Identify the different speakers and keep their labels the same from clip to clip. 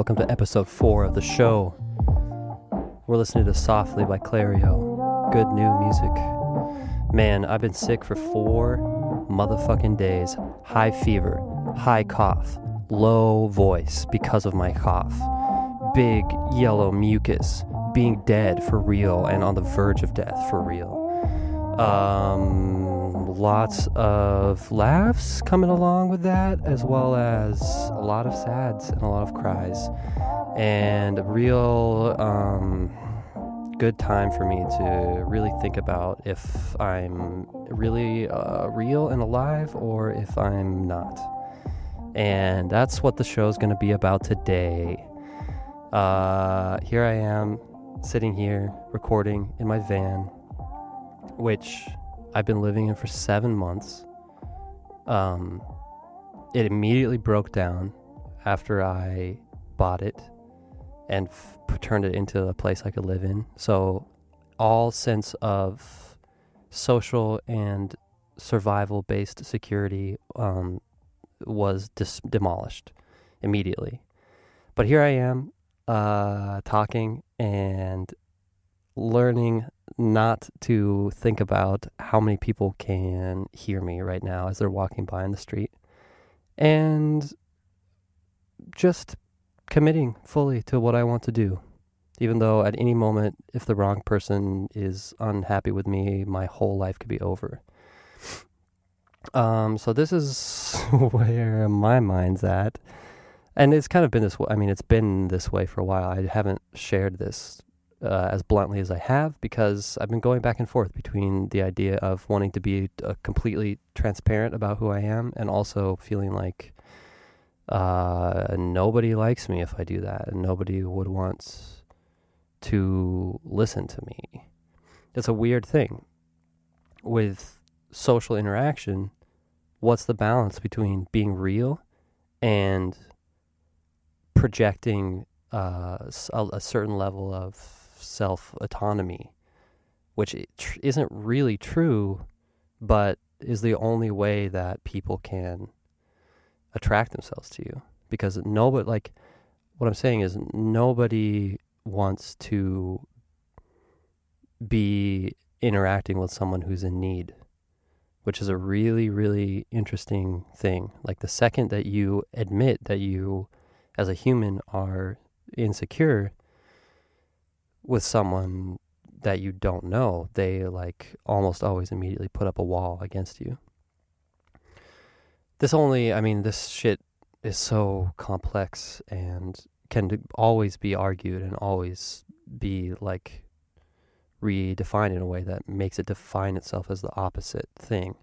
Speaker 1: Welcome to episode four of the show. We're listening to Softly by Clario. Good new music. Man, I've been sick for four motherfucking days. High fever, high cough, low voice because of my cough, big yellow mucus, being dead for real and on the verge of death for real. Um, lots of laughs coming along with that, as well as a lot of sads and a lot of cries, and a real um, good time for me to really think about if I'm really uh, real and alive or if I'm not. And that's what the show is going to be about today. Uh, here I am, sitting here, recording in my van which I've been living in for seven months. Um, it immediately broke down after I bought it and f- turned it into a place I could live in. So, all sense of social and survival based security um, was dis- demolished immediately. But here I am uh, talking and learning not to think about how many people can hear me right now as they're walking by in the street and just committing fully to what I want to do. Even though at any moment, if the wrong person is unhappy with me, my whole life could be over. Um, so this is where my mind's at. And it's kind of been this way. I mean, it's been this way for a while. I haven't shared this uh, as bluntly as I have because I've been going back and forth between the idea of wanting to be uh, completely transparent about who I am and also feeling like uh, nobody likes me if I do that and nobody would want to listen to me. It's a weird thing. With social interaction, what's the balance between being real and projecting uh, a, a certain level of self autonomy, which isn't really true, but is the only way that people can attract themselves to you. Because nobody, like, what I'm saying is, nobody wants to be interacting with someone who's in need, which is a really, really interesting thing. Like, the second that you admit that you, as a human, are insecure, with someone that you don't know, they like almost always immediately put up a wall against you. This only, I mean, this shit is so complex and can always be argued and always be like redefined in a way that makes it define itself as the opposite thing.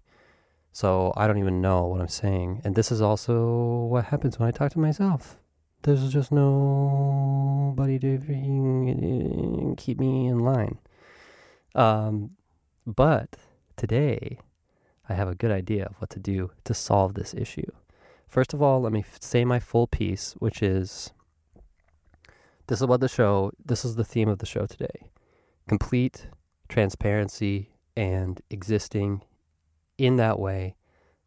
Speaker 1: So I don't even know what I'm saying. And this is also what happens when I talk to myself there's just nobody to keep me in line. Um, but today, I have a good idea of what to do to solve this issue. First of all, let me say my full piece, which is this is what the show, this is the theme of the show today complete transparency and existing in that way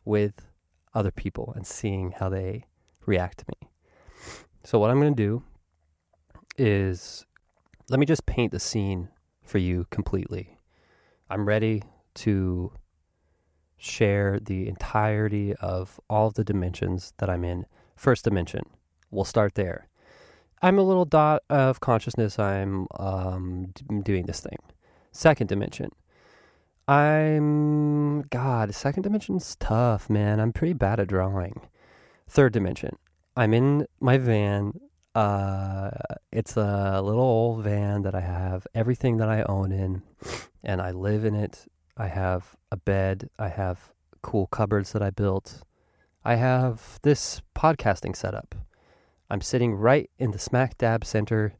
Speaker 1: with other people and seeing how they react to me. So, what I'm going to do is let me just paint the scene for you completely. I'm ready to share the entirety of all of the dimensions that I'm in. First dimension, we'll start there. I'm a little dot of consciousness. I'm um, doing this thing. Second dimension, I'm God. Second dimension's tough, man. I'm pretty bad at drawing. Third dimension, I'm in my van. Uh, it's a little old van that I have everything that I own in, and I live in it. I have a bed. I have cool cupboards that I built. I have this podcasting setup. I'm sitting right in the smack dab center.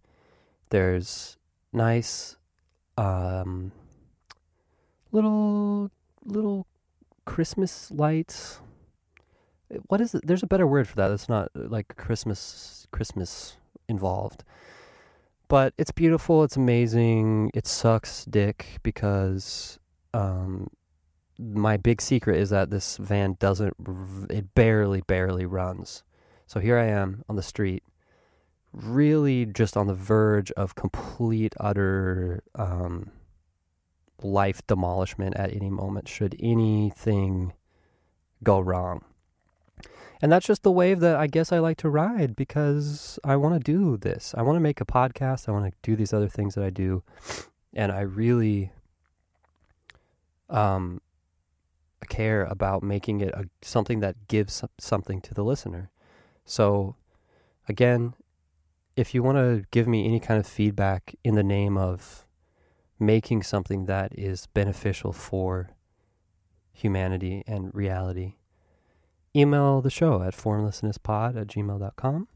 Speaker 1: There's nice, um, little little Christmas lights what is it? There's a better word for that. It's not uh, like Christmas Christmas involved. But it's beautiful, it's amazing. It sucks dick because um my big secret is that this van doesn't it barely barely runs. So here I am on the street really just on the verge of complete, utter um, life demolishment at any moment, should anything go wrong. And that's just the wave that I guess I like to ride because I want to do this. I want to make a podcast. I want to do these other things that I do. And I really um, care about making it a, something that gives something to the listener. So, again, if you want to give me any kind of feedback in the name of making something that is beneficial for humanity and reality, email the show at formlessnesspod at gmail.com.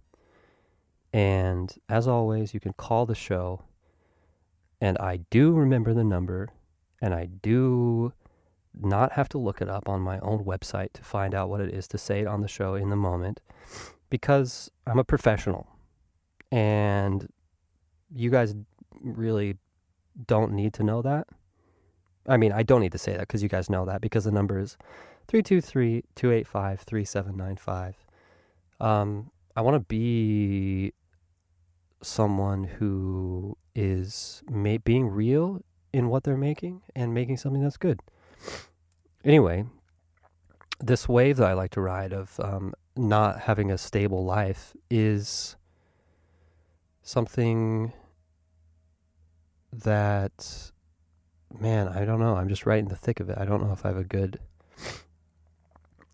Speaker 1: And as always, you can call the show. And I do remember the number, and I do not have to look it up on my own website to find out what it is to say it on the show in the moment because I'm a professional and you guys really don't need to know that. I mean, I don't need to say that because you guys know that because the number is 323 285 3795. Um, I want to be someone who is ma- being real in what they're making and making something that's good. Anyway, this wave that I like to ride of um, not having a stable life is something that, man, I don't know. I'm just right in the thick of it. I don't know if I have a good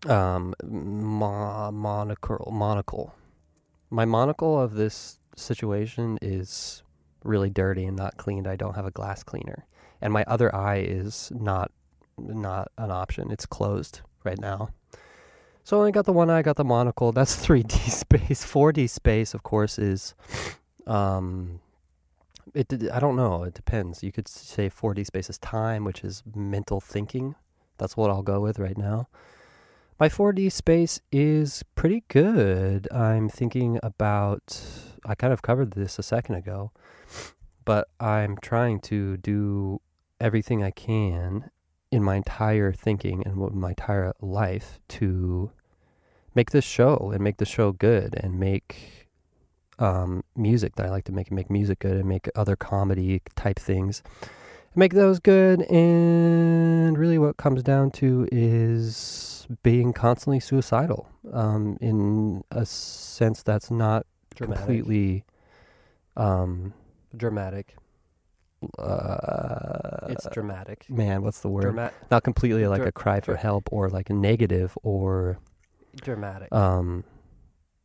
Speaker 1: um, mo- monocle. Monocle. My monocle of this situation is really dirty and not cleaned. I don't have a glass cleaner, and my other eye is not not an option. It's closed right now. So I only got the one eye, got the monocle. That's 3D space. 4D space, of course, is um it I don't know, it depends. You could say 4D space is time, which is mental thinking. That's what I'll go with right now. My 4D space is pretty good. I'm thinking about I kind of covered this a second ago, but I'm trying to do everything I can in my entire thinking and my entire life to make this show and make the show good and make um, music that I like to make and make music good and make other comedy type things. Make those good, and really, what comes down to is being constantly suicidal. Um, in a sense that's not
Speaker 2: Dramatic.
Speaker 1: completely um,
Speaker 2: Dramatic.
Speaker 1: uh,
Speaker 2: It's dramatic.
Speaker 1: man, what's the word?
Speaker 2: Drama-
Speaker 1: Not completely like a cry for help or like a negative or
Speaker 2: dramatic.
Speaker 1: um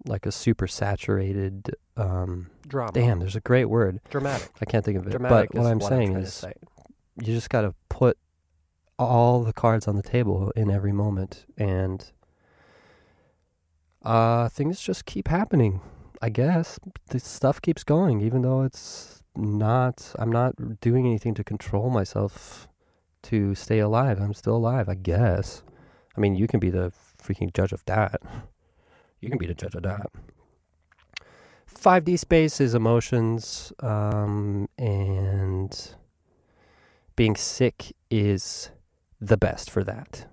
Speaker 1: like a super saturated um
Speaker 2: Drama.
Speaker 1: damn, there's a great word.
Speaker 2: Dramatic.
Speaker 1: I can't think of it.
Speaker 2: Dramatic
Speaker 1: but what I'm
Speaker 2: what
Speaker 1: saying
Speaker 2: to
Speaker 1: is
Speaker 2: say.
Speaker 1: you just got to put all the cards on the table in every moment and uh things just keep happening. I guess this stuff keeps going even though it's not I'm not doing anything to control myself to stay alive. I'm still alive, I guess. I mean, you can be the freaking judge of that. You can be the judge of that. 5D space is emotions, um, and being sick is the best for that.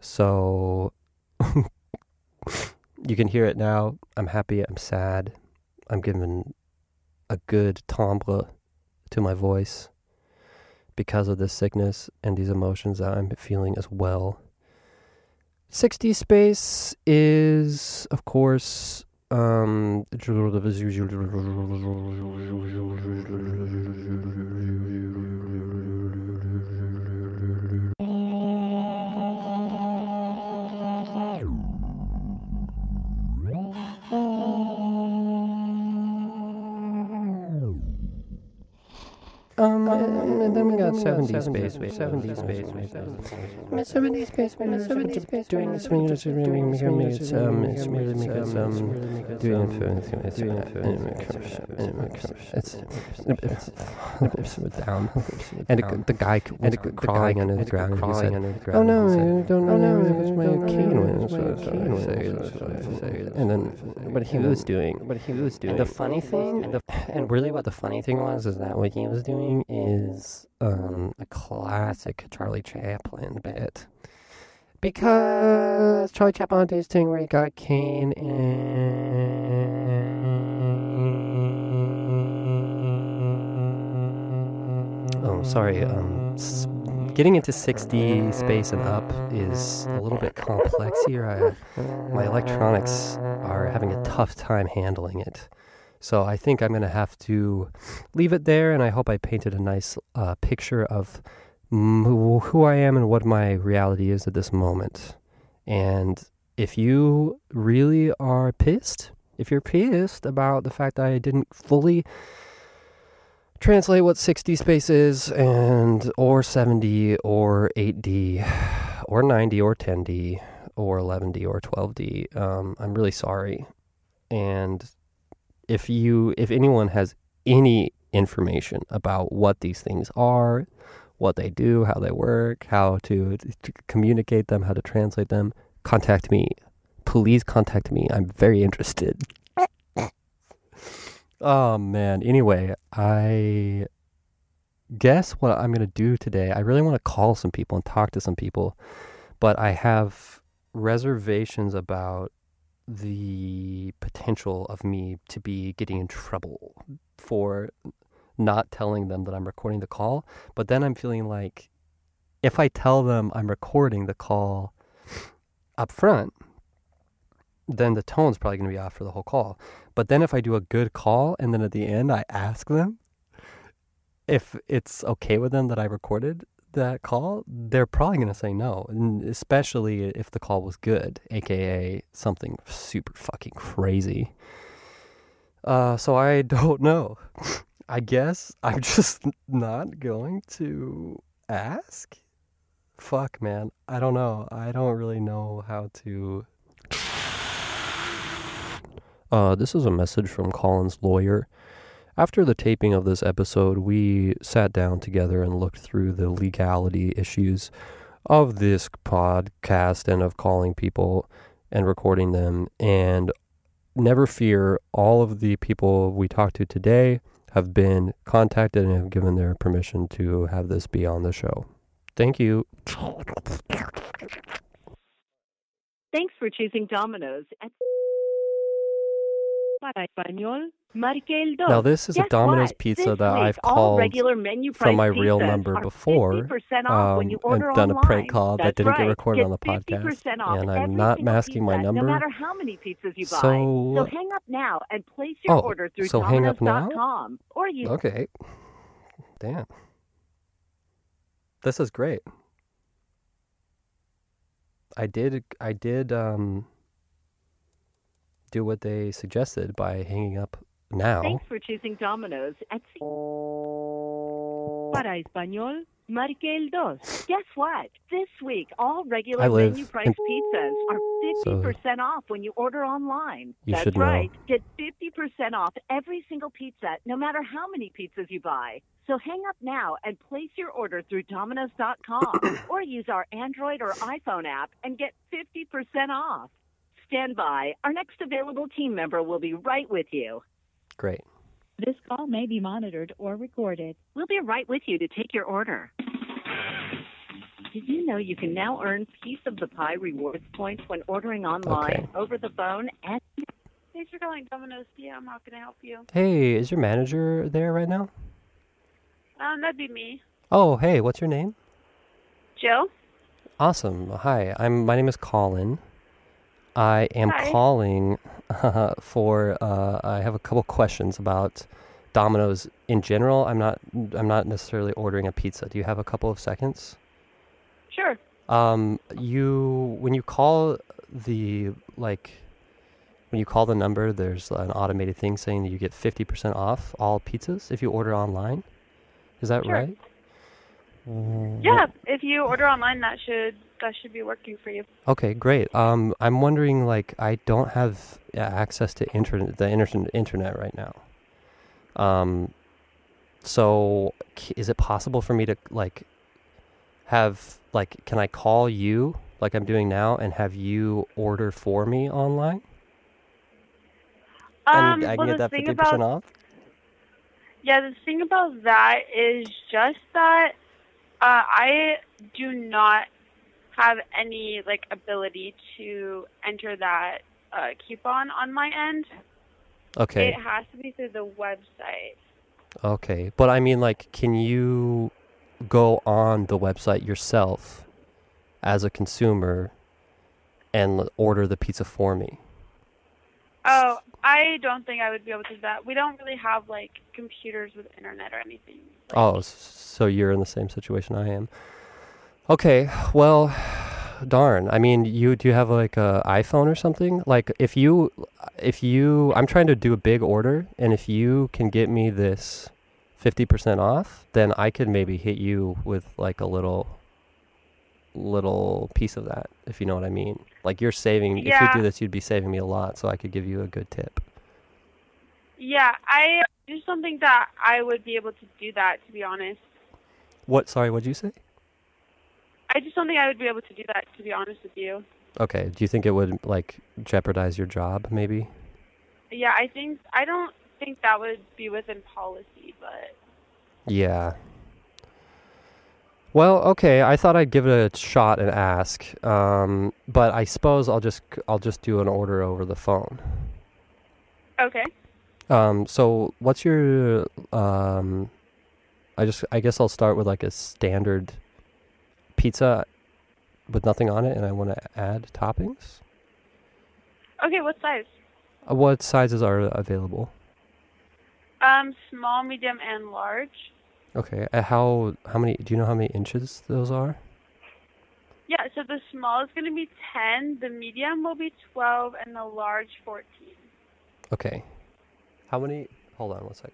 Speaker 1: So you can hear it now. I'm happy. I'm sad. I'm giving a good timbre to my voice because of this sickness and these emotions that I'm feeling as well. 60 space is, of course, um, and then we got 70 space, 70 space, 70 space, 70 space, doing this, doing this, doing this, doing this, um, it's really make it, um, doing it's, it's, it's down, and it, the guy was crawling under the ground, and he said, oh no, I don't know, no, it was my cane went, and then, what he was doing, what he was doing, the funny thing, and, the, and really what the funny thing was, is that what he was doing is um, a classic Charlie Chaplin bit. Because Charlie Chaplin did his where he got cane and. Oh, sorry. Um, getting into 6D space and up is a little bit complex here. I, my electronics are having a tough time handling it. So I think I'm going to have to leave it there, and I hope I painted a nice uh, picture of who who I am and what my reality is at this moment. And if you really are pissed, if you're pissed about the fact that I didn't fully translate what 60 space is and or 70 or 8D or 90 or 10D or 11D or 12D, um, I'm really sorry. And if you if anyone has any information about what these things are, what they do, how they work, how to, to communicate them, how to translate them, contact me. Please contact me. I'm very interested. oh man. Anyway, I guess what I'm going to do today, I really want to call some people and talk to some people, but I have reservations about the potential of me to be getting in trouble for not telling them that I'm recording the call. But then I'm feeling like if I tell them I'm recording the call up front, then the tone's probably going to be off for the whole call. But then if I do a good call and then at the end I ask them if it's okay with them that I recorded that call, they're probably going to say no, and especially if the call was good, aka something super fucking crazy. Uh, so I don't know. I guess I'm just not going to ask. Fuck, man. I don't know. I don't really know how to. Uh, this is a message from Colin's lawyer. After the taping of this episode, we sat down together and looked through the legality issues of this podcast and of calling people and recording them. And never fear, all of the people we talked to today have been contacted and have given their permission to have this be on the show. Thank you.
Speaker 3: Thanks for choosing Domino's. Para español.
Speaker 1: Now, this is a Domino's
Speaker 3: what?
Speaker 1: pizza
Speaker 3: This
Speaker 1: that I've called from my real number before,
Speaker 3: 50% when you
Speaker 1: um, and
Speaker 3: order
Speaker 1: done a prank
Speaker 3: online.
Speaker 1: call that didn't get
Speaker 3: right.
Speaker 1: recorded on the podcast,
Speaker 3: off
Speaker 1: and I'm not masking my number.
Speaker 3: No matter how many pizzas you buy.
Speaker 1: So-
Speaker 3: so hang up now and place your
Speaker 1: Oh,
Speaker 3: order through
Speaker 1: so hang up now?
Speaker 3: Domino's.com or you
Speaker 1: Okay. Damn. This is great. I did I did um do what they suggested by hanging up now.
Speaker 3: Thanks for choosing Domino's at Para español, marque el dos. Guess what? This week, all regular menu price
Speaker 1: in-
Speaker 3: pizzas are 50% off when you order online.
Speaker 1: you
Speaker 3: That's right. Get 50% off every single pizza, no matter how many pizzas you buy. So hang up now and place your order through Domino's.com or use our Android or iPhone app and get 50% off. Stand by. Our next available team member will be right with you.
Speaker 1: Great.
Speaker 4: This call may be monitored or recorded.
Speaker 3: We'll be right with you to take your order. Did you know you can now earn Piece of the Pie rewards points when ordering online,
Speaker 1: Okay.
Speaker 3: over the phone, and
Speaker 5: Thanks for calling Domino's PM. How can I help you?
Speaker 1: Hey, is your manager there right now?
Speaker 5: Um, that'd be me.
Speaker 1: Oh, hey, what's your name?
Speaker 5: Joe?
Speaker 1: Awesome. Hi, I'm my name is Colin. I am
Speaker 5: Hi.
Speaker 1: calling for uh, I have a couple questions about Domino's in general. I'm not I'm not necessarily ordering a pizza. Do you have a couple of seconds?
Speaker 5: Sure.
Speaker 1: Um, you when you call the like when you call the number, there's an automated thing saying that you get 50% off all pizzas if you order online. Is that
Speaker 5: Sure.
Speaker 1: right?
Speaker 5: Yeah, if you order online, that should that should be working for you.
Speaker 1: Okay, great. Um, I'm wondering, like, I don't have uh, access to internet, the internet, internet right now. Um, so is it possible for me to like have like, can I call you like I'm doing now and have you order for me online
Speaker 5: Um,
Speaker 1: and I can
Speaker 5: well,
Speaker 1: get
Speaker 5: the
Speaker 1: that
Speaker 5: thing
Speaker 1: fifty percent
Speaker 5: about
Speaker 1: off?
Speaker 5: yeah, the thing about that is just that uh, I do not have any like ability to enter that uh, coupon on my end.
Speaker 1: Okay,
Speaker 5: It has to be through the website.
Speaker 1: okay, but I mean, like, can you go on the website yourself as a consumer and order the pizza for me.
Speaker 5: Oh, I don't think I would be able to do that. We don't really have like computers with internet or anything. Like,
Speaker 1: Oh, so you're in the same situation I am. Okay, well, darn. I mean, you do you have like a iPhone or something? Like if you if you I'm trying to do a big order and if you can get me this 50% off, then I could maybe hit you with like a little little piece of that, if you know what I mean. Like you're saving yeah. if you do this, you'd be saving me a lot, so I could give you a good tip.
Speaker 5: Yeah, I just don't think that I would be able to do that. To be honest,
Speaker 1: What sorry, what'd you say?
Speaker 5: I just don't think I would be able to do that. To be honest with you.
Speaker 1: Okay, do you think it would like jeopardize your job maybe?
Speaker 5: Yeah, I think I don't think that would be within policy, but
Speaker 1: Yeah. Well, okay. I thought I'd give it a shot and ask, um, but I suppose I'll just I'll just do an order over the phone.
Speaker 5: okay.
Speaker 1: Um, so what's your um, I just I guess I'll start with like a standard pizza with nothing on it, and I want to add toppings.
Speaker 5: Okay, what size?
Speaker 1: Uh, what sizes are available?
Speaker 5: Um, small, medium, and large.
Speaker 1: Okay. Uh, how how many? Do you know how many inches those are?
Speaker 5: Yeah, so the small is going to be 10, the medium will be 12, and the large 14.
Speaker 1: Okay. How many? Hold on one sec.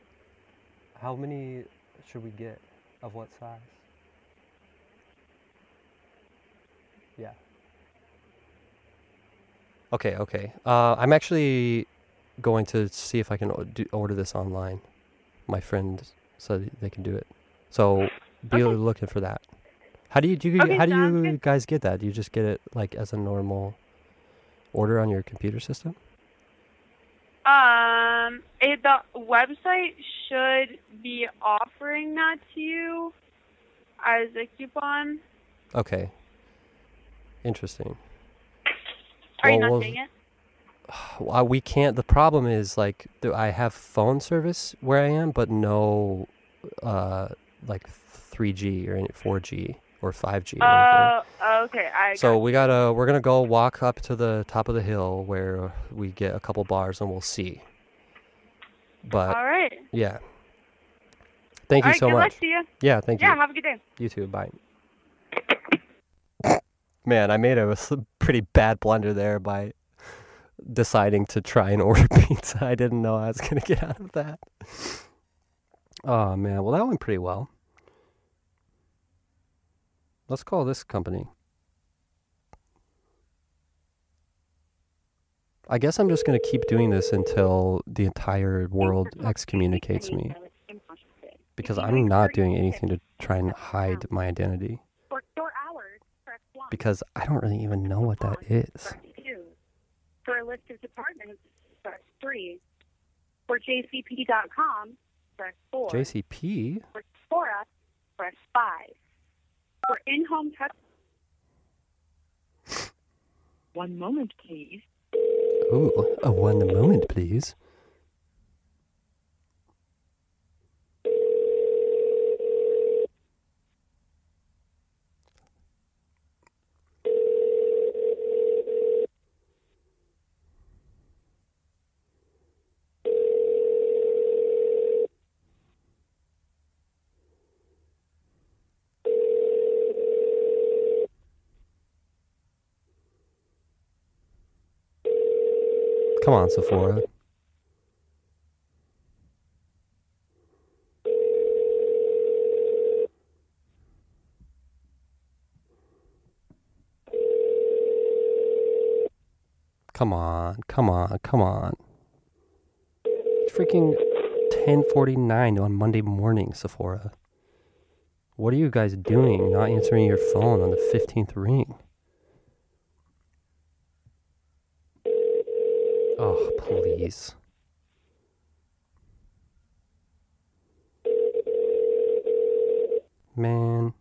Speaker 1: How many should we get? Of what size? Yeah. Okay, okay. Uh, I'm actually going to see if I can o- do, order this online. My friend said they can do it, so be
Speaker 5: Okay.
Speaker 1: looking for that. How do you do? You,
Speaker 5: Okay,
Speaker 1: how do
Speaker 5: sounds
Speaker 1: you
Speaker 5: good.
Speaker 1: guys get that? Do you just get it like as a normal order on your computer system?
Speaker 5: Um, it, the website should be offering that to you as a coupon.
Speaker 1: Okay. Interesting.
Speaker 5: Are you not seeing it?
Speaker 1: Uh, we can't. The problem is like I have phone service where I am, but no, uh, like 3G or any 4G or 5G. Or.
Speaker 5: Oh, okay. I
Speaker 1: So
Speaker 5: got
Speaker 1: we gotta. We're gonna go walk up to the top of the hill where we get a couple bars and we'll see. But
Speaker 5: All right.
Speaker 1: yeah. Thank
Speaker 5: All
Speaker 1: you
Speaker 5: right.
Speaker 1: so much.
Speaker 5: you.
Speaker 1: Yeah. Thank
Speaker 5: yeah.
Speaker 1: you. Yeah.
Speaker 5: Have a good day.
Speaker 1: You too. Bye. Man, I made a pretty bad blunder there by deciding to try and order pizza. I didn't know I was going to get out of that. Oh, man. Well, that went pretty well. Let's call this company. I guess I'm just going to keep doing this until the entire world excommunicates me because I'm not doing anything to try and hide my identity
Speaker 3: For store hours, press 1.
Speaker 1: Because I don't really even know what that is.
Speaker 3: 2. For a list of departments, press 3. For jcp.com, press 4.
Speaker 1: JCP?
Speaker 3: For Sephora, press 5. For in-home touch... One moment, please.
Speaker 1: Ooh, a one moment, please. Come on, Sephora. Come on, come on, come on. It's freaking 10:49 on Monday morning, Sephora. What are you guys doing not answering your phone on the 15th ring? please. Man.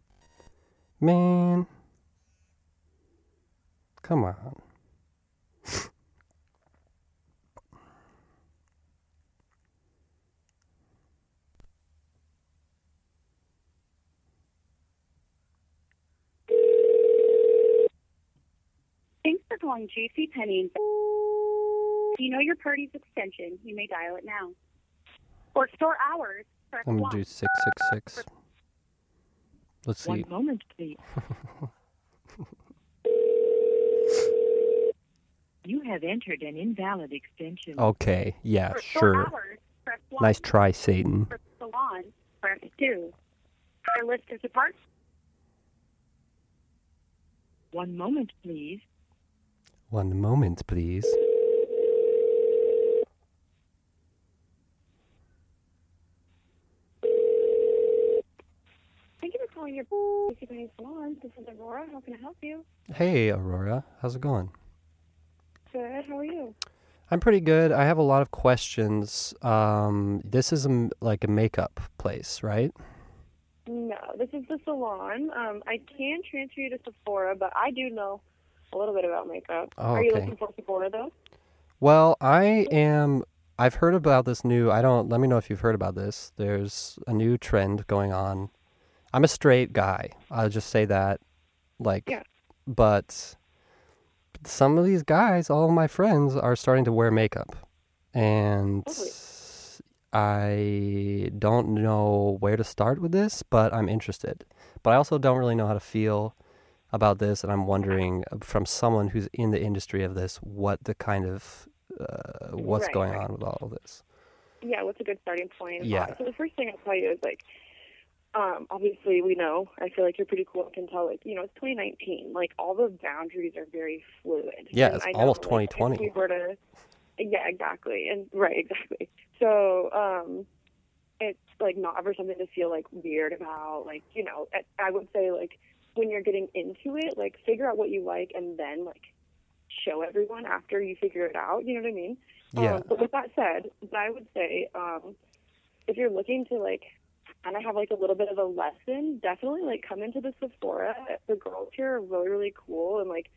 Speaker 1: Man. Come on.
Speaker 6: Thanks for calling JCPenney. If you know your party's extension, you may dial it now. For store hours, press
Speaker 1: I'm gonna do six six six. Let's see.
Speaker 4: One moment, please. you have entered an invalid extension.
Speaker 1: Okay, yeah,
Speaker 6: For
Speaker 1: sure.
Speaker 6: hours, press 1.
Speaker 1: Nice try, Satan.
Speaker 6: For salon, press 2. For list of departments,
Speaker 4: One moment, please.
Speaker 1: One moment, please.
Speaker 6: thank you for calling your salon. This is Aurora. How can I help you?
Speaker 1: Hey, Aurora, how's it going?
Speaker 6: Good. How are you?
Speaker 1: I'm pretty good. I have a lot of questions. Um, this is a like a makeup place, right?
Speaker 7: No, this is the salon. Um, I can transfer you to Sephora, but I do know a little bit about makeup.
Speaker 1: Oh,
Speaker 7: Are you
Speaker 1: okay.
Speaker 7: looking for Sephora though?
Speaker 1: Well, I am. I've heard about this new. I don't. Let me know if you've heard about this. There's a new trend going on. I'm a straight guy. I'll just say that. Like,
Speaker 7: Yeah.
Speaker 1: but some of these guys, all my friends, are starting to wear makeup, and
Speaker 7: Totally.
Speaker 1: I don't know where to start with this, but I'm interested. But I also don't really know how to feel about this, and I'm wondering from someone who's in the industry of this, what the kind of uh, what's
Speaker 7: Right,
Speaker 1: going
Speaker 7: right.
Speaker 1: on with all of this.
Speaker 7: Yeah, what's a good starting point?
Speaker 1: Yeah.
Speaker 7: so the first thing I'll tell you is like, um, obviously we know. I feel like you're pretty cool. I can tell. Like, you know, it's 2019. Like all the boundaries are very fluid.
Speaker 1: Yeah,
Speaker 7: And
Speaker 1: it's
Speaker 7: know,
Speaker 1: almost
Speaker 7: like,
Speaker 1: 2020.
Speaker 7: we were to, yeah, exactly, and right, exactly. So, um, it's like not ever something to feel like weird about. Like, you know, I- I would say like when you're getting into it, like figure out what you like and then like show everyone after you figure it out. You know what I mean?
Speaker 1: Yeah.
Speaker 7: Um, but with that said, I would say, um, if you're looking to like kind of have like a little bit of a lesson, definitely like come into the Sephora. The girls here are really really cool and like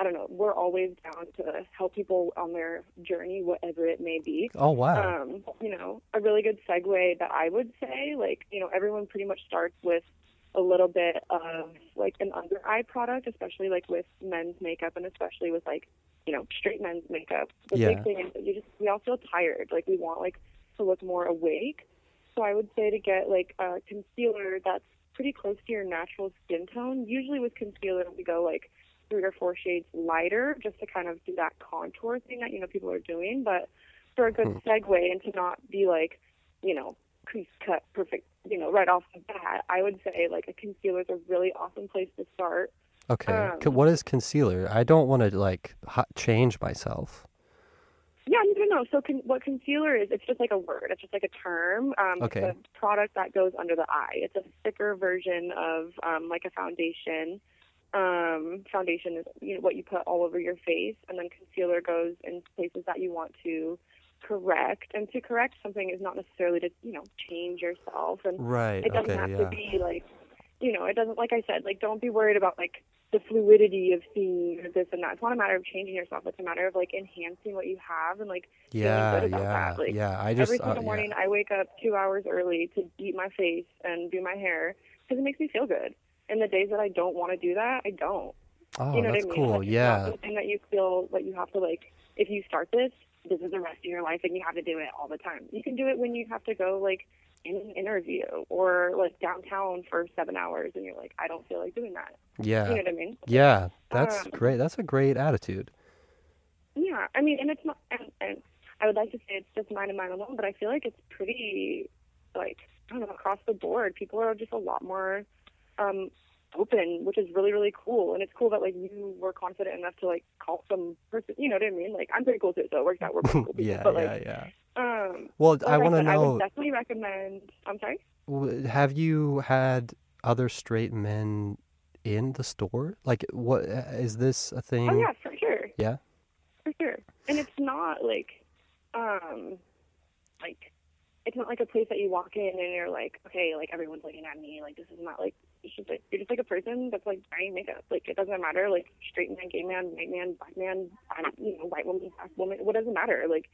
Speaker 7: I don't know, we're always down to help people on their journey, whatever it may be.
Speaker 1: Oh wow.
Speaker 7: Um, you know, a really good segue that I would say, like, you know, everyone pretty much starts with a little bit of like an under eye product, especially like with men's makeup and especially with like, you know, straight men's makeup. The
Speaker 1: Yeah.
Speaker 7: big thing is that you just we all feel tired. Like we want like to look more awake. So I would say to get like a concealer that's pretty close to your natural skin tone. Usually with concealer we go like three or four shades lighter just to kind of do that contour thing that you know people are doing. But for a good
Speaker 1: Hmm.
Speaker 7: segue and to not be like, you know, crease cut perfect, you know, right off the bat, I would say like a concealer is a really awesome place to start.
Speaker 1: okay.
Speaker 7: Um,
Speaker 1: what is concealer? I don't want to like change myself.
Speaker 7: Yeah, no, no, no. So con- what concealer is, it's just like a word. It's just like a term. Um,
Speaker 1: Okay.
Speaker 7: It's a product that goes under the eye. It's a thicker version of um, like a foundation. Um, foundation is you know what you put all over your face, and then concealer goes in places that you want to correct. And to correct something is not necessarily to you know change yourself. And
Speaker 1: Right.
Speaker 7: it doesn't
Speaker 1: Okay.
Speaker 7: have
Speaker 1: Yeah.
Speaker 7: to be like you know it doesn't like i said like don't be worried about like the fluidity of seeing this and that it's not a matter of changing yourself it's a matter of like enhancing what you have and like
Speaker 1: Yeah.
Speaker 7: good about
Speaker 1: Yeah.
Speaker 7: that, like,
Speaker 1: yeah. I just
Speaker 7: every
Speaker 1: uh,
Speaker 7: single
Speaker 1: yeah.
Speaker 7: morning i wake up two hours early to beat my face and do my hair because it makes me feel good and the days that i don't want to do that i don't
Speaker 1: Oh,
Speaker 7: you know
Speaker 1: that's
Speaker 7: what i mean
Speaker 1: cool.
Speaker 7: Like,
Speaker 1: Yeah.
Speaker 7: something that you feel that you have to like if you start this this is the rest of your life and you have to do it all the time you can do it when you have to go like in an interview or like downtown for seven hours and you're like i don't feel like doing that
Speaker 1: Yeah.
Speaker 7: you know what i mean
Speaker 1: Yeah. That's
Speaker 7: Um,
Speaker 1: great. That's a great attitude.
Speaker 7: yeah i mean and it's not and, and i would like to say it's just mine and mine alone but i feel like it's pretty like i don't know across the board people are just a lot more um open which is really really cool and it's cool that like you were confident enough to like call some person you know what i mean like i'm pretty cool too so it works out we're cool people
Speaker 1: yeah.
Speaker 7: but
Speaker 1: yeah.
Speaker 7: like
Speaker 1: Yeah.
Speaker 7: um
Speaker 1: Well, I want to
Speaker 7: said, I
Speaker 1: know.
Speaker 7: would definitely recommend i'm sorry
Speaker 1: Have you had other straight men in the store? Like, what is this a thing?
Speaker 7: oh yeah for sure
Speaker 1: Yeah?
Speaker 7: For sure. And it's not like um like it's not like a place that you walk in and you're like, okay, like everyone's looking at me, like this is not like it's just like you're just like a person that's like wearing makeup. Like it doesn't matter, like straight man, gay man, white man, black man, you know, white woman, black woman, what doesn't matter? Like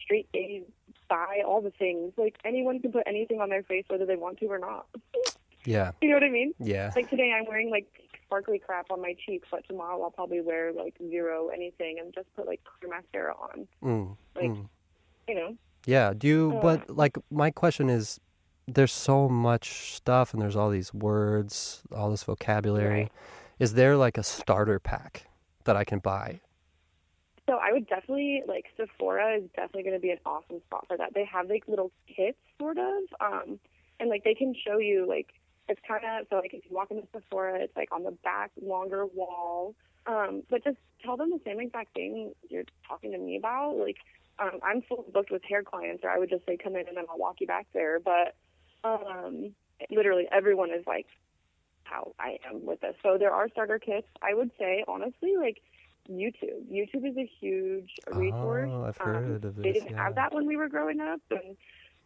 Speaker 7: straight, gay, bi, all the things. Like anyone can put anything on their face whether they want to or not.
Speaker 1: Yeah.
Speaker 7: You know what I mean?
Speaker 1: Yeah.
Speaker 7: Like today I'm wearing like sparkly crap on my cheeks, but tomorrow I'll probably wear like zero anything and just put like clear mascara on.
Speaker 1: Mm,
Speaker 7: Like,
Speaker 1: mm.
Speaker 7: you know.
Speaker 1: Yeah. Do you?
Speaker 7: Uh,
Speaker 1: But like, my question is, there's so much stuff, and there's all these words, all this vocabulary.
Speaker 7: Right.
Speaker 1: Is there like a starter pack that I can buy?
Speaker 7: So I would definitely like Sephora is definitely going to be an awesome spot for that. They have like little kits sort of, um, and like they can show you like it's kind of so like if you walk into Sephora, it's like on the back longer wall. Um, but just tell them the same exact thing you're talking to me about. Like um, I'm fully booked with hair clients, or I would just say come in and then I'll walk you back there. But um, literally everyone is like how I am with this. So there are starter kits. I would say honestly like YouTube. YouTube is a huge resource.
Speaker 1: Oh, I've
Speaker 7: Um,
Speaker 1: heard of
Speaker 7: They didn't
Speaker 1: yeah.
Speaker 7: have that when we were growing up, and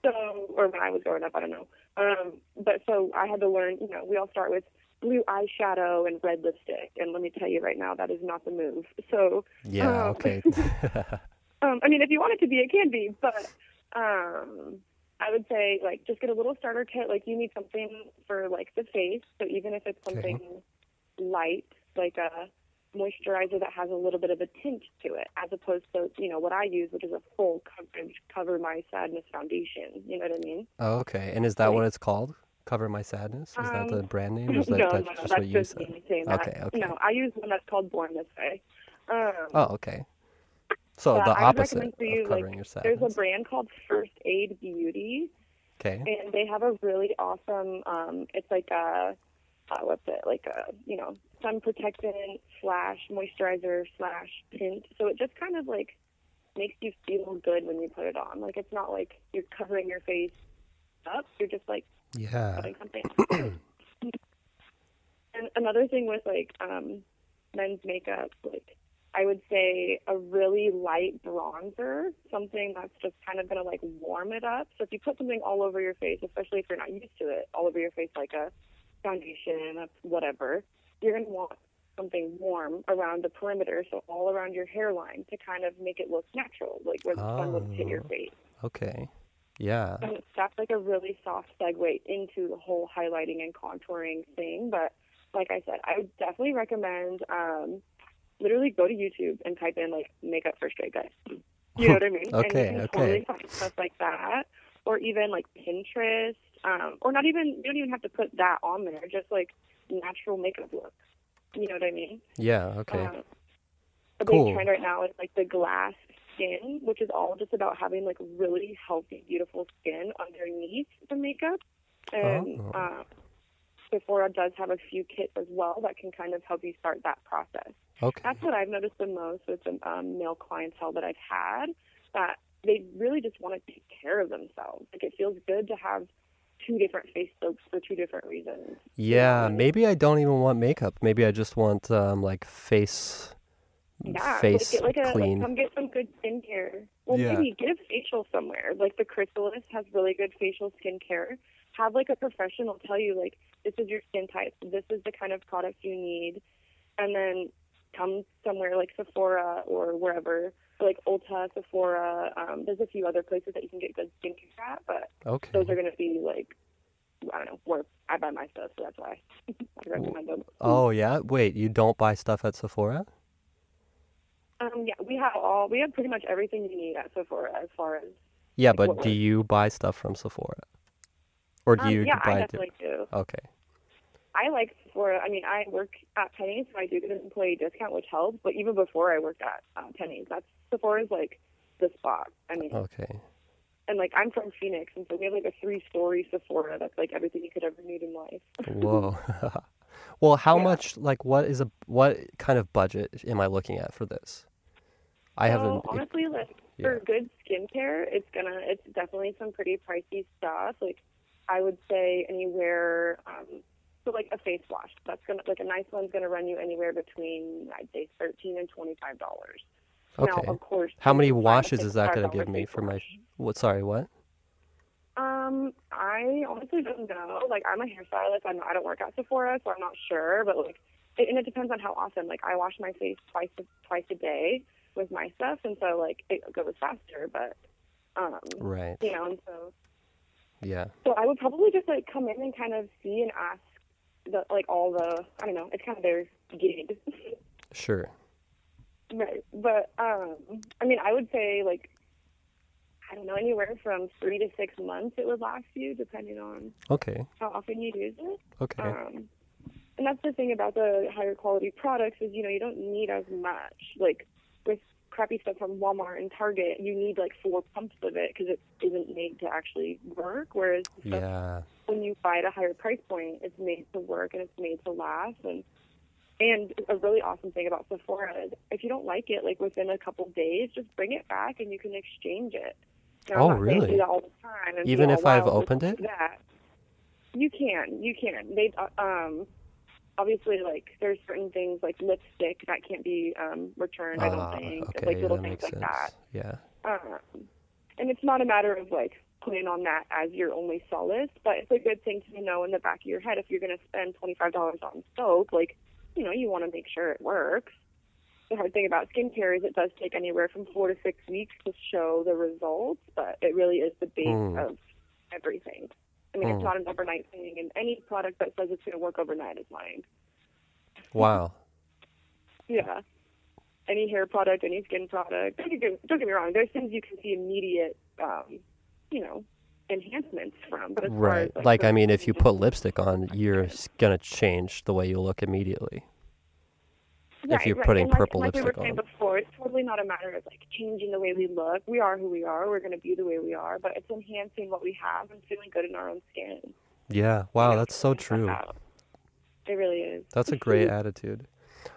Speaker 7: so or when I was growing up, I don't know. Um, but so I had to learn. You know, we all start with blue eyeshadow and red lipstick, and let me tell you right now, that is not the move. So
Speaker 1: Yeah.
Speaker 7: um,
Speaker 1: Okay.
Speaker 7: um, I mean, if you want it to be, it can be, but um, I would say like just get a little starter kit. Like you need something for like the face, so even if it's
Speaker 1: Okay.
Speaker 7: something light, like a moisturizer that has a little bit of a tint to it, as opposed to you know what I use, which is a full coverage cover my sadness foundation. You know what I mean?
Speaker 1: oh, okay. And is that what it's called? Cover my sadness. Is that
Speaker 7: Um,
Speaker 1: the brand name? Or is that,
Speaker 7: no,
Speaker 1: that's
Speaker 7: no,
Speaker 1: just
Speaker 7: that's
Speaker 1: what you
Speaker 7: just
Speaker 1: said?
Speaker 7: me saying.
Speaker 1: Okay, okay.
Speaker 7: No, I use one that's called Born This Way. Um,
Speaker 1: Oh, okay. So
Speaker 7: but
Speaker 1: the
Speaker 7: I would
Speaker 1: opposite
Speaker 7: for you,
Speaker 1: of covering
Speaker 7: like,
Speaker 1: your
Speaker 7: There's a brand called First Aid Beauty,
Speaker 1: Okay.
Speaker 7: and they have a really awesome. Um, it's like a uh, what's it like a you know sun protectant slash moisturizer slash tint. So it just kind of like makes you feel good when you put it on. Like it's not like you're covering your face up. You're just like
Speaker 1: Yeah.
Speaker 7: putting something. and another thing with like um, men's makeup, like I would say a really light bronzer, something that's just kind of gonna like warm it up. So if you put something all over your face, especially if you're not used to it, all over your face like a foundation, a whatever, you're gonna want something warm around the perimeter, so all around your hairline to kind of make it look natural, like where the sun would hit your
Speaker 1: Oh.
Speaker 7: face.
Speaker 1: Okay. Yeah.
Speaker 7: And that's like a really soft segue into the whole highlighting and contouring thing. But like I said, I would definitely recommend um, literally go to YouTube and type in like makeup for straight guys. You know what I mean?
Speaker 1: Okay,
Speaker 7: and you can
Speaker 1: okay.
Speaker 7: totally find stuff like that, or even like Pinterest, um, or not even you don't even have to put that on there. Just like natural makeup looks. You know what I mean?
Speaker 1: Yeah. Okay.
Speaker 7: Um, a
Speaker 1: Cool.
Speaker 7: big trend right now is like the glass skin, which is all just about having like really healthy, beautiful skin underneath the makeup. And
Speaker 1: Oh.
Speaker 7: uh, Sephora does have a few kits as well that can kind of help you start that process.
Speaker 1: Okay.
Speaker 7: That's what I've noticed the most with the um, male clientele that I've had. That they really just want to take care of themselves. Like it feels good to have two different face soaps for two different reasons.
Speaker 1: Yeah. Maybe I don't even want makeup. Maybe I just want um like face
Speaker 7: Yeah,
Speaker 1: face
Speaker 7: like, get like a
Speaker 1: clean.
Speaker 7: like come get some good skincare. Well,
Speaker 1: Yeah.
Speaker 7: maybe get a facial somewhere. Like the Chrysalis has really good facial skincare. Have like a professional tell you like this is your skin type. This is the kind of product you need, and then come somewhere like Sephora or wherever, like Ulta, Sephora. Um, there's a few other places that you can get good skincare at, but
Speaker 1: okay.
Speaker 7: those are going to be like I don't know where I buy my stuff, so that's why I recommend them.
Speaker 1: Oh yeah. Wait, you don't buy stuff at Sephora?
Speaker 7: Um, yeah, we have all we have pretty much everything you need at Sephora as far as
Speaker 1: Yeah,
Speaker 7: Like
Speaker 1: but do you buy stuff from Sephora? Or do
Speaker 7: Um,
Speaker 1: you
Speaker 7: yeah, I definitely do.
Speaker 1: Okay.
Speaker 7: I like Sephora. I mean, I work at Penney's, so I do get an employee discount, which helps. But even before I worked at uh, Penney's, that's Sephora's like the spot. I mean,
Speaker 1: Okay.
Speaker 7: and like I'm from Phoenix, and so we have like a three-story Sephora that's like everything you could ever need in life.
Speaker 1: Whoa. well, how
Speaker 7: Yeah.
Speaker 1: much like what is a what kind of budget am I looking at for this? I
Speaker 7: so
Speaker 1: haven't
Speaker 7: honestly, like
Speaker 1: yeah.
Speaker 7: for good skincare, it's gonna it's definitely some pretty pricey stuff. Like I would say anywhere. Um, so like a face wash, that's gonna like a nice one's gonna run you anywhere between I'd say thirteen and twenty-five dollars. Now,
Speaker 1: Okay.
Speaker 7: of course,
Speaker 1: How many
Speaker 7: can find a
Speaker 1: washes is that gonna give me for my what sorry, what?
Speaker 7: Um, I honestly don't know. Like, I'm a hairstylist. I'm, I don't work at Sephora, so I'm not sure. But like, it, and it depends on how often. Like, I wash my face twice a, twice a day with my stuff, and so like it goes faster. But um,
Speaker 1: Right.
Speaker 7: you know, and so
Speaker 1: Yeah.
Speaker 7: so I would probably just like come in and kind of see and ask the like all the I don't know. It's kind of their gig.
Speaker 1: Sure.
Speaker 7: Right. But um I mean I would say like I don't know, anywhere from three to six months it would last you depending on
Speaker 1: Okay.
Speaker 7: how often you use it.
Speaker 1: Okay.
Speaker 7: Um and that's the thing about the higher quality products is, you know, you don't need as much. Like with crappy stuff from Walmart and Target, you need like four pumps of it because it isn't made to actually work. Whereas stuff
Speaker 1: yeah.
Speaker 7: when you buy at a higher price point, it's made to work and it's made to last. And and a really awesome thing about Sephora is if you don't like it, like within a couple days, just bring it back and you can exchange it. Now,
Speaker 1: Oh, really?
Speaker 7: All the time.
Speaker 1: Even if I've opened it?
Speaker 7: That you can, you can. They uh, um obviously like there's certain things like lipstick that can't be um returned. I don't
Speaker 1: Ah,
Speaker 7: think
Speaker 1: okay,
Speaker 7: like little things like
Speaker 1: sense.
Speaker 7: that.
Speaker 1: Yeah.
Speaker 7: Um, and it's not a matter of like putting on that as your only solace, but it's a good thing to know in the back of your head if you're going to spend twenty five dollars on soap, like you know you want to make sure it works. The hard thing about skincare is it does take anywhere from four to six weeks to show the results, but it really is the base
Speaker 1: Mm.
Speaker 7: of everything. I mean,
Speaker 1: Mm.
Speaker 7: it's not an overnight thing, and any product that says it's going to work overnight is lying.
Speaker 1: Wow.
Speaker 7: Yeah. Any hair product, any skin product. Don't get, don't get me wrong. There's things you can see immediate, um, you know, enhancements from. But as far
Speaker 1: Right.
Speaker 7: as,
Speaker 1: Like, I mean, if you put lipstick on, you're gonna change the way you look immediately. If you're
Speaker 7: right.
Speaker 1: putting
Speaker 7: and like,
Speaker 1: purple
Speaker 7: like
Speaker 1: lipstick
Speaker 7: we were saying
Speaker 1: on.
Speaker 7: before, it's totally not a matter of like changing the way we look. We are who we are. We're going to be the way we are. But it's enhancing what we have and feeling good in our own skin.
Speaker 1: Yeah. Wow,
Speaker 7: You know,
Speaker 1: that's so true.
Speaker 7: It really is.
Speaker 1: That's a great attitude.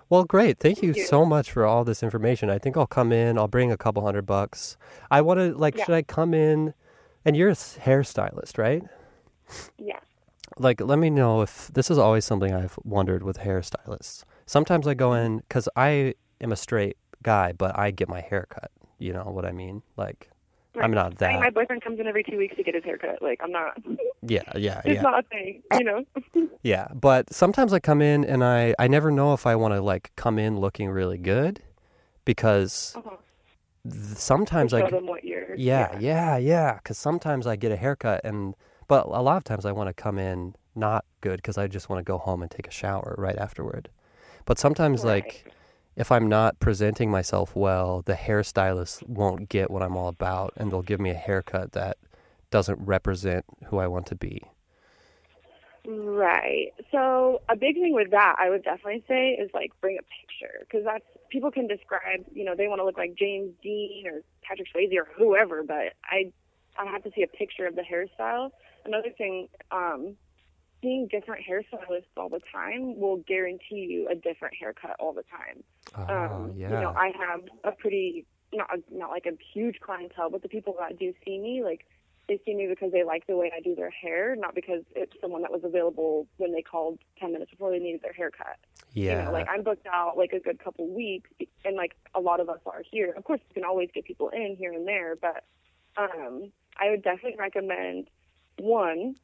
Speaker 1: Well, great. Thank you
Speaker 7: Thank you.
Speaker 1: so much for all this information. I think I'll come in. I'll bring a couple hundred bucks. I want to like.
Speaker 7: Yeah.
Speaker 1: Should I come in? And you're a hairstylist, right?
Speaker 7: Yeah.
Speaker 1: Like, let me know if this is always something I've wondered with hairstylists. Sometimes I go in because I am a straight guy, but I get my hair cut. You know what I mean? Like, I'm not
Speaker 7: I mean,
Speaker 1: that.
Speaker 7: my boyfriend comes in every two weeks to get his haircut. Like, I'm not.
Speaker 1: Yeah, yeah,
Speaker 7: It's
Speaker 1: yeah.
Speaker 7: not a thing, you know?
Speaker 1: Yeah, but sometimes I come in and I I never know if I want to like come in looking really good because
Speaker 7: Uh-huh.
Speaker 1: th- sometimes I
Speaker 7: them what you're.
Speaker 1: yeah yeah yeah because sometimes I get a haircut and but a lot of times I want to come in not good because I just want to go home and take a shower right afterward. But sometimes like if I'm not presenting myself well, the hairstylist won't get what I'm all about and they'll give me a haircut that doesn't represent who I want to be.
Speaker 7: Right. So a big thing with that, I would definitely say, is like bring a picture because that's people can describe. You know, they want to look like James Dean or Patrick Swayze or whoever, but I I have to see a picture of the hairstyle. Another thing, um, seeing different hairstylists all the time will guarantee you a different haircut all the time.
Speaker 1: Oh,
Speaker 7: Um,
Speaker 1: yeah.
Speaker 7: You know, I have a pretty not not like a huge clientele, but the people that do see me, like they see me because they like the way I do their hair, not because it's someone that was available when they called ten minutes before they needed their haircut.
Speaker 1: yeah.
Speaker 7: You know, like I'm booked out like a good couple weeks, and like a lot of us are here. Of course, you can always get people in here and there, but um, I would definitely recommend one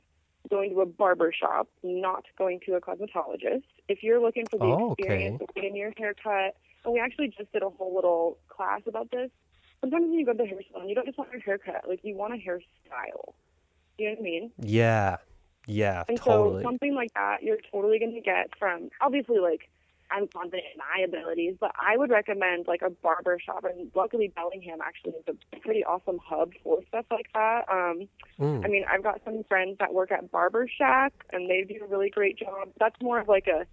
Speaker 7: going to a barber shop, not going to a cosmetologist. If you're looking for the
Speaker 1: Oh, okay.
Speaker 7: experience of getting your haircut, and we actually just did a whole little class about this. Sometimes when you go to the hair salon, you don't just want your haircut; like you want a hairstyle. You know what I mean?
Speaker 1: Yeah. Yeah,
Speaker 7: And
Speaker 1: totally.
Speaker 7: so something like that, you're totally going to get from obviously like I'm confident in my abilities, but I would recommend like a barber shop. And luckily, Bellingham actually is a pretty awesome hub for stuff like that. Um,
Speaker 1: Mm.
Speaker 7: I mean, I've got some friends that work at Barber Shack, and they do a really great job. That's more of like a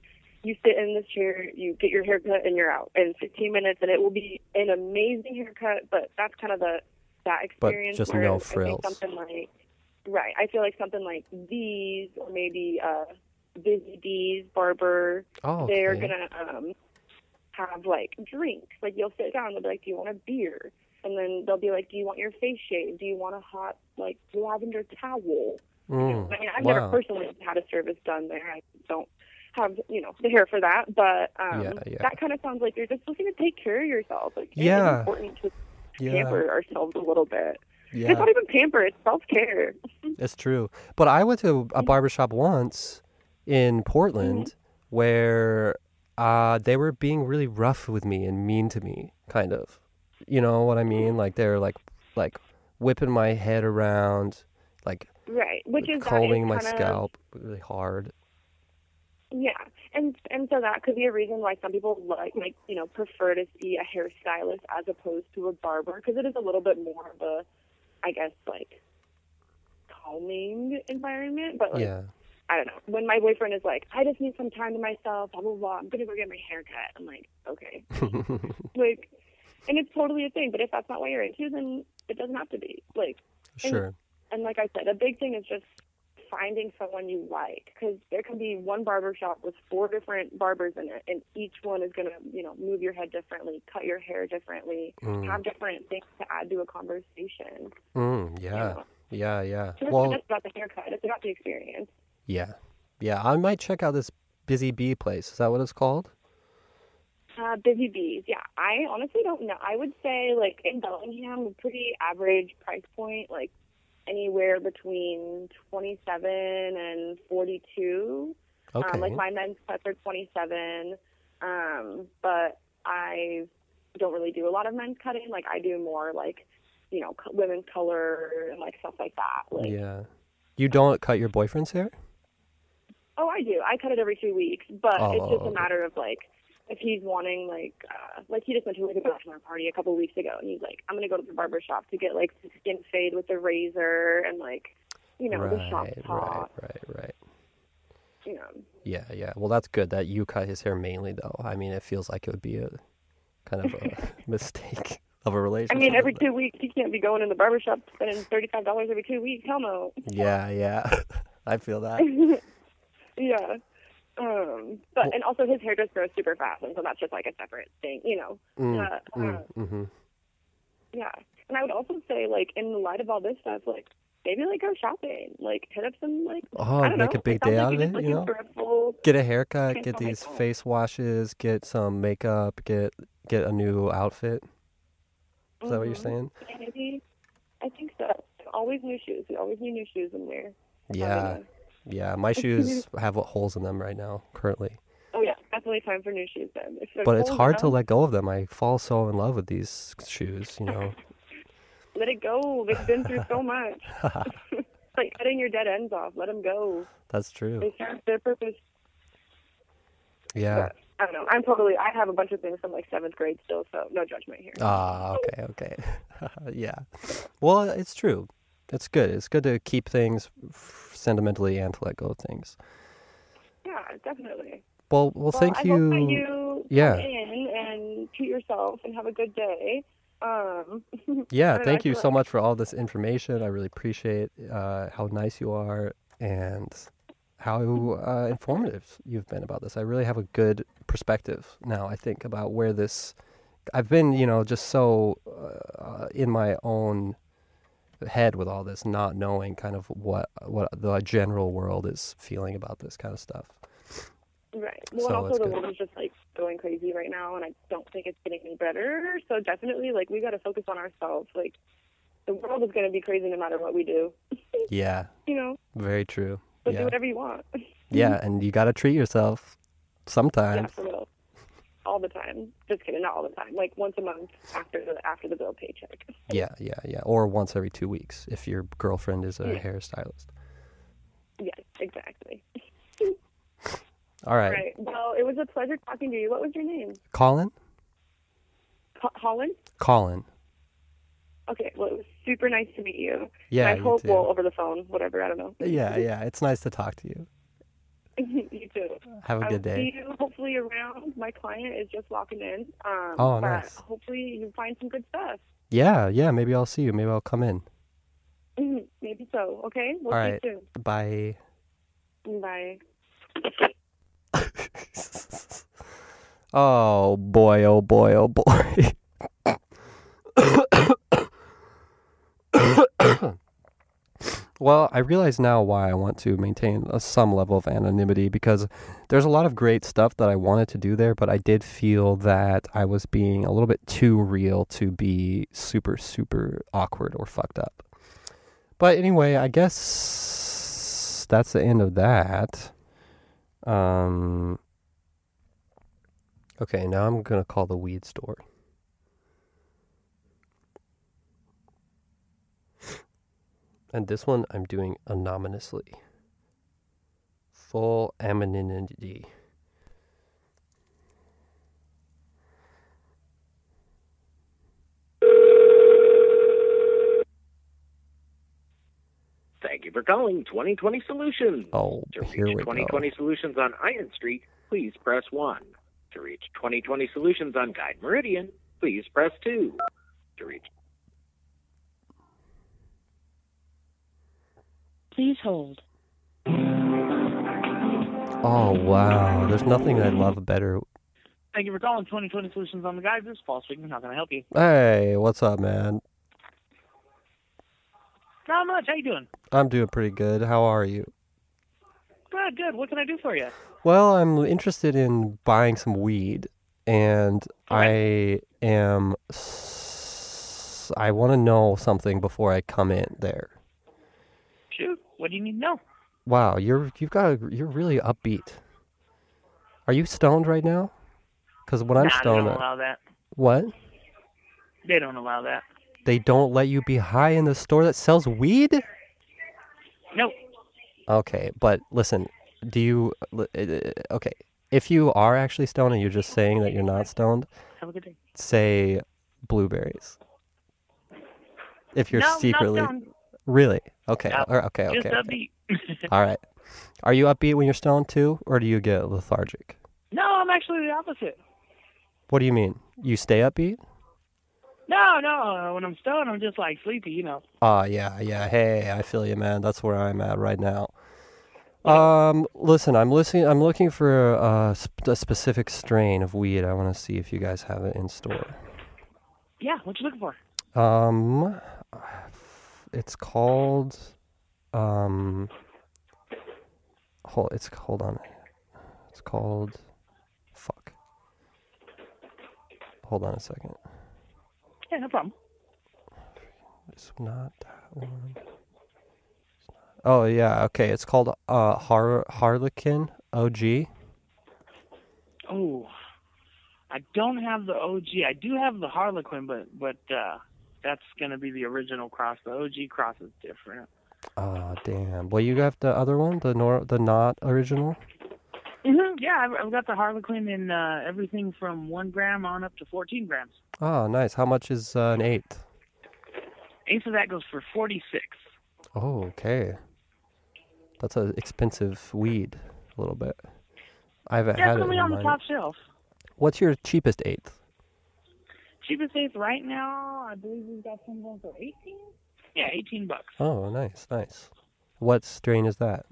Speaker 7: you sit in this chair, you get your haircut, and you're out in 15 minutes, and it will be an amazing haircut. But that's kind of the that
Speaker 1: But
Speaker 7: experience.
Speaker 1: just no frills.
Speaker 7: something like right, I feel like something like these, or maybe uh, Busy Bees Barber
Speaker 1: oh,
Speaker 7: they're gonna um have like drinks. Like you'll sit down, they'll be like, "Do you want a beer?" And then they'll be like, "Do you want your face shaved? Do you want a hot like lavender towel?"
Speaker 1: Mm.
Speaker 7: I mean, I've
Speaker 1: wow.
Speaker 7: never personally had a service done there. I don't have you know the hair for that, but um,
Speaker 1: Yeah, yeah.
Speaker 7: that kind of sounds like you're just looking to take care of yourself. Like
Speaker 1: Yeah.
Speaker 7: important to
Speaker 1: yeah.
Speaker 7: pamper ourselves a little bit.
Speaker 1: Yeah.
Speaker 7: It's not even pamper; it's self care.
Speaker 1: It's true. But I went to a barbershop once in Portland where uh, they were being really rough with me and mean to me, kind of. You know what I mean? Like they're like like whipping my head around, like
Speaker 7: Right, which is
Speaker 1: combing my
Speaker 7: kind of-
Speaker 1: scalp really hard.
Speaker 7: Yeah, and and so that could be a reason why some people like like you know prefer to see a hairstylist as opposed to a barber because it is a little bit more of a, I guess like, calming environment. But like,
Speaker 1: Yeah.
Speaker 7: I don't know. When my boyfriend is like, I just need some time to myself, blah blah blah. I'm gonna go get my hair cut. I'm like, okay, like, and it's totally a thing. But if that's not what you're into, then it doesn't have to be. Like,
Speaker 1: sure.
Speaker 7: and like I said, a big thing is just finding someone you like because there can be one barber shop with four different barbers in it, and each one is gonna, you know, move your head differently, cut your hair differently,
Speaker 1: Mm.
Speaker 7: have different things to add to a conversation.
Speaker 1: Mm,
Speaker 7: you
Speaker 1: yeah.
Speaker 7: know.
Speaker 1: Yeah, yeah.
Speaker 7: So it's
Speaker 1: Well,
Speaker 7: not just about the haircut; it's about the experience.
Speaker 1: Yeah. Yeah, I might check out this Busy Bee place. Is that what it's called?
Speaker 7: Uh, busy bees, yeah. I honestly don't know. I would say like in Bellingham, a pretty average price point, like anywhere between twenty-seven and forty-two.
Speaker 1: Okay.
Speaker 7: Um, like my men's cuts are 27, um, but I don't really do a lot of men's cutting. Like I do more like, you know, women's color and like stuff like that. Like,
Speaker 1: yeah. You don't cut your boyfriend's hair?
Speaker 7: Oh, I do. I cut it every two weeks, but it's just
Speaker 1: Oh.
Speaker 7: a matter of like if he's wanting like, uh, like he just went to like a bachelor party a couple weeks ago, and he's like, I'm gonna go to the barber shop to get like the skin fade with the razor and like, you know, the shop
Speaker 1: right, right, right, right.
Speaker 7: You know,
Speaker 1: Yeah, yeah. Well, that's good that you cut his hair mainly, though. I mean, it feels like it would be a kind of a mistake of a relationship.
Speaker 7: I mean, every two weeks he can't be going in the barber shop spending thirty five dollars every two weeks. Hell no.
Speaker 1: Yeah, yeah. I feel that.
Speaker 7: yeah. Um, but and also his hair just grows super fast, and so that's just like a separate thing, you know.
Speaker 1: Mm,
Speaker 7: Uh,
Speaker 1: mm,
Speaker 7: uh,
Speaker 1: hmm
Speaker 7: yeah. And I would also say, like, in the light of all this stuff, like maybe like go shopping, like hit up some like.
Speaker 1: Oh,
Speaker 7: I don't
Speaker 1: make
Speaker 7: know.
Speaker 1: a big day
Speaker 7: like
Speaker 1: out of it, you know?
Speaker 7: A
Speaker 1: Get a haircut, get these face washes, get some makeup, get get a new outfit. Is that what you're
Speaker 7: Mhm.
Speaker 1: saying?
Speaker 7: Maybe. I think so. Always new shoes. We always need new shoes in there.
Speaker 1: Yeah, yeah. My shoes have holes in them right now, currently.
Speaker 7: Oh yeah, definitely time for new shoes then.
Speaker 1: But it's hard to let go of them. I fall so in love with these shoes, you know.
Speaker 7: Let it go. They've been through so much. like cutting your dead ends off. Let them go.
Speaker 1: That's true.
Speaker 7: They serve their purpose.
Speaker 1: Yeah.
Speaker 7: But I don't know. I'm totally. I have a bunch of things from like seventh grade still, so no judgment here.
Speaker 1: Ah, okay, okay. yeah. Well, it's true. It's good. It's good to keep things sentimentally and to let go of things.
Speaker 7: yeah, definitely.
Speaker 1: Well, well, thank
Speaker 7: I
Speaker 1: you.
Speaker 7: you
Speaker 1: Yeah.
Speaker 7: in and treat yourself and have a good day. Um,
Speaker 1: Yeah,
Speaker 7: I don't know,
Speaker 1: thank you so
Speaker 7: like-
Speaker 1: much for all this information. I really appreciate uh, how nice you are and how uh, informative you've been about this. I really have a good perspective now, I think, about where this. I've been, you know, just so uh, in my own head with all this, not knowing kind of what what the general world is feeling about this kind of stuff.
Speaker 7: Right. Well,
Speaker 1: So
Speaker 7: and also the
Speaker 1: good.
Speaker 7: world is just like going crazy right now, and I don't think it's getting any better. So definitely, like, we got to focus on ourselves. Like, the world is going to be crazy no matter what we do.
Speaker 1: Yeah,
Speaker 7: You know,
Speaker 1: very true.
Speaker 7: so do whatever you want.
Speaker 1: yeah, and you got to treat yourself
Speaker 7: yeah,
Speaker 1: sometimes.
Speaker 7: real. All the time. Just kidding, not all the time. Like once a month after the after the bill paycheck.
Speaker 1: Yeah, yeah, yeah. Or once every two weeks if your girlfriend is a
Speaker 7: Yeah.
Speaker 1: hairstylist.
Speaker 7: Yes, exactly.
Speaker 1: All right.
Speaker 7: Right. Well, it was a pleasure talking to you. What was your name?
Speaker 1: Colin?
Speaker 7: Co- Holland.
Speaker 1: Colin.
Speaker 7: Okay. Well, it was super nice to meet you.
Speaker 1: Yeah,
Speaker 7: I
Speaker 1: you
Speaker 7: hope well over the phone, whatever. I don't know.
Speaker 1: Yeah, yeah. It's nice to talk to you.
Speaker 7: You too.
Speaker 1: Have a good
Speaker 7: will
Speaker 1: day.
Speaker 7: see you hopefully around. My client is just walking in. Um,
Speaker 1: Oh,
Speaker 7: but
Speaker 1: nice.
Speaker 7: Hopefully you find some good stuff.
Speaker 1: Yeah, yeah. Maybe I'll see you. Maybe I'll come in.
Speaker 7: Mhm, Maybe so. Okay. We'll
Speaker 1: All
Speaker 7: see
Speaker 1: right.
Speaker 7: you
Speaker 1: Bye.
Speaker 7: Bye.
Speaker 1: oh boy, oh boy, oh boy. Well, I realize now why I want to maintain a, some level of anonymity because there's a lot of great stuff that I wanted to do there, but I did feel that I was being a little bit too real to be super, super awkward or fucked up. But anyway, I guess that's the end of that. Um. Okay, now I'm gonna call the weed store. And this one I'm doing anonymously. Full anonymity.
Speaker 8: Thank you for calling 2020 Solutions.
Speaker 1: Oh,
Speaker 8: To
Speaker 1: here
Speaker 8: reach
Speaker 1: we
Speaker 8: 2020
Speaker 1: go.
Speaker 8: Solutions on Iron Street, please press 1. To reach 2020 Solutions on Guide Meridian, please press 2. To reach
Speaker 4: Please hold.
Speaker 1: Oh wow, there's nothing I love better.
Speaker 9: Thank you for calling 2020 Solutions on the Guide. This is Paul speaking. How can I help you?
Speaker 1: Hey, what's up, man?
Speaker 9: Not much. How you doing?
Speaker 1: I'm doing pretty good. How are you?
Speaker 9: Good, good. What can I do for you?
Speaker 1: Well, I'm interested in buying some weed, and I am. s- I want to know something before I come in there.
Speaker 9: What do you need to know?
Speaker 1: Wow, you're you've got a, you're really upbeat. Are you stoned right now? Because when I'm
Speaker 9: nah, they
Speaker 1: stoned,
Speaker 9: don't allow that.
Speaker 1: what?
Speaker 9: They don't allow that.
Speaker 1: They don't let you be high in the store that sells weed?
Speaker 9: Nope.
Speaker 1: Okay, but listen, do you uh, okay, if you are actually stoned and you're just saying that you're not stoned,
Speaker 9: Have a good day.
Speaker 1: say blueberries. If you're
Speaker 9: no,
Speaker 1: secretly
Speaker 9: not stoned.
Speaker 1: Really? Okay.
Speaker 9: No,
Speaker 1: okay, okay. Okay.
Speaker 9: upbeat.
Speaker 1: All right. Are you upbeat when you're stoned too or do you get lethargic?
Speaker 9: no, I'm actually the opposite.
Speaker 1: What do you mean? You stay upbeat?
Speaker 9: No, no. When I'm stoned, I'm just like sleepy, you know.
Speaker 1: Ah, yeah, yeah. Hey, I feel you, man. That's where I'm at right now. Um, listen, I'm listening. I'm looking for a, a specific strain of weed. I want to see if you guys have it in store.
Speaker 9: Yeah, what you looking for?
Speaker 1: Um, it's called. Um, hold. It's hold on. It's called. Fuck. Hold on a second.
Speaker 9: Yeah, no problem.
Speaker 1: It's not that one. It's not- Oh yeah, okay. It's called uh Har Harlequin OG.
Speaker 9: Oh, I don't have the OG. I do have the Harlequin, but but uh, that's gonna be the original cross. The OG cross is different.
Speaker 1: Oh damn. Well, you got the other one, the nor the not original.
Speaker 9: hmm Yeah, I've, I've got the Harlequin in uh, everything from one gram on up to 14 grams.
Speaker 1: Oh, nice. How much is uh, an eighth?
Speaker 9: Eighth of that goes for 46.
Speaker 1: Oh, okay. That's an expensive weed, a little bit. I haven't
Speaker 9: Yeah,
Speaker 1: had it.
Speaker 9: only
Speaker 1: in
Speaker 9: on the top shelf.
Speaker 1: What's your cheapest eighth?
Speaker 9: Cheapest eighth right now, I believe we've got some going for 18. Yeah, 18 bucks.
Speaker 1: Oh, nice, nice. What strain is that?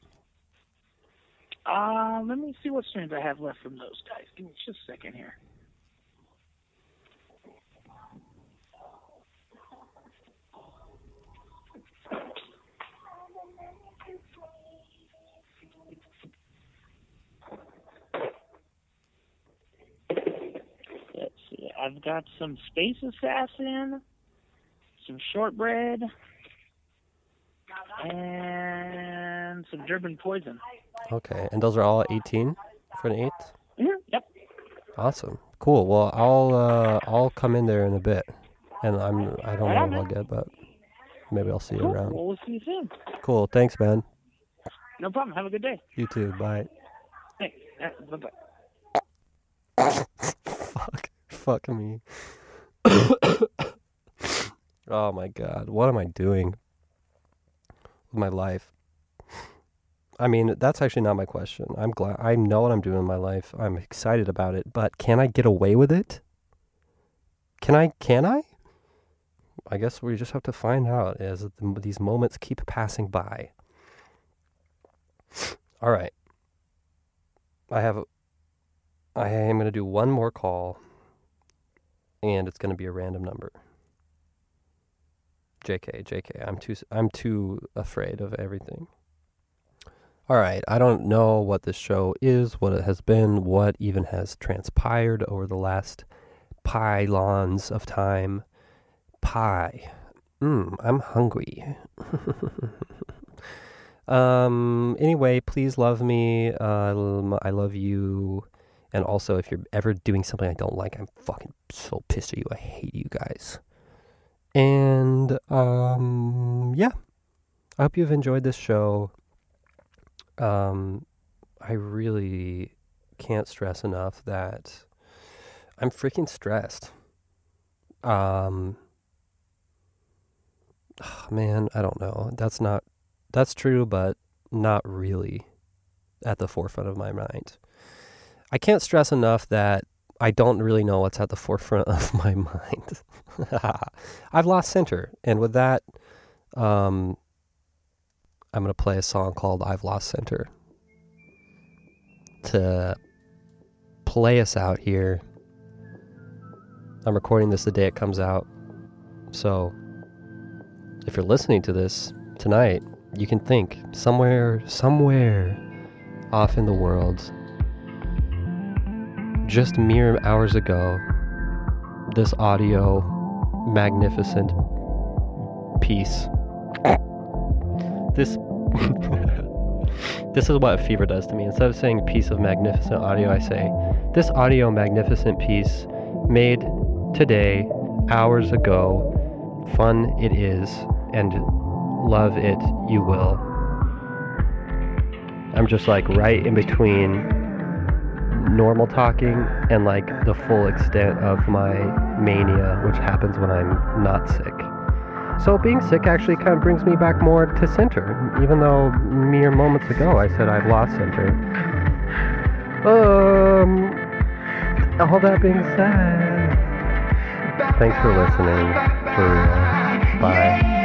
Speaker 9: Uh, let me see what strains I have left from those guys. Give me just a second here. Let's see. I've got some Space Assassin, some Shortbread, and some Durban Poison.
Speaker 1: Okay, and those are all 18 for an eighth.
Speaker 9: Mhm, Yep.
Speaker 1: Awesome, cool. Well, I'll uh, I'll come in there in a bit, and I'm I don't know if I'll get, but maybe I'll see you
Speaker 9: Cool.
Speaker 1: around.
Speaker 9: Well, we'll see you soon.
Speaker 1: Cool. Thanks, man.
Speaker 9: No problem. Have a good day.
Speaker 1: You too. Bye.
Speaker 9: Thanks. Bye bye.
Speaker 1: Fuck. Me. oh my god. What am I doing with my life? I mean, that's actually not my question. I'm glad I know what I'm doing in my life. I'm excited about it, but can I get away with it? Can I can I? I guess we just have to find out as the, these moments keep passing by. All right. I have I am going to do one more call, and it's going to be a random number. JK, JK. I'm too I'm too afraid of everything. All right, I don't know what this show is, what it has been, what even has transpired over the last pylons of time. Pie. Mm, I'm hungry. um. Anyway, please love me. Uh, I love you. And also, if you're ever doing something I don't like, I'm fucking so pissed at you. I hate you guys. And um, yeah, I hope you've enjoyed this show. Um, I really can't stress enough that I'm freaking stressed. Um, man, I don't know. That's not, that's true, but not really at the forefront of my mind. I can't stress enough that I don't really know what's at the forefront of my mind. I've lost center. And with that, um, I'm going to play a song called I've Lost Centre to play us out here. I'm recording this the day it comes out. So if you're listening to this tonight, you can think somewhere, somewhere off in the world, just mere hours ago, this audio magnificent piece. This this is what fever does to me. Instead of saying piece of magnificent audio, I say this audio magnificent piece made today, hours ago. Fun it is, and love it you will. I'm just like right in between normal talking and like the full extent of my mania, which happens when I'm not sick. So being sick actually kind of brings me back more to center, even though mere moments ago I said I've lost center. Um, all that being said, thanks for listening. For real. Bye.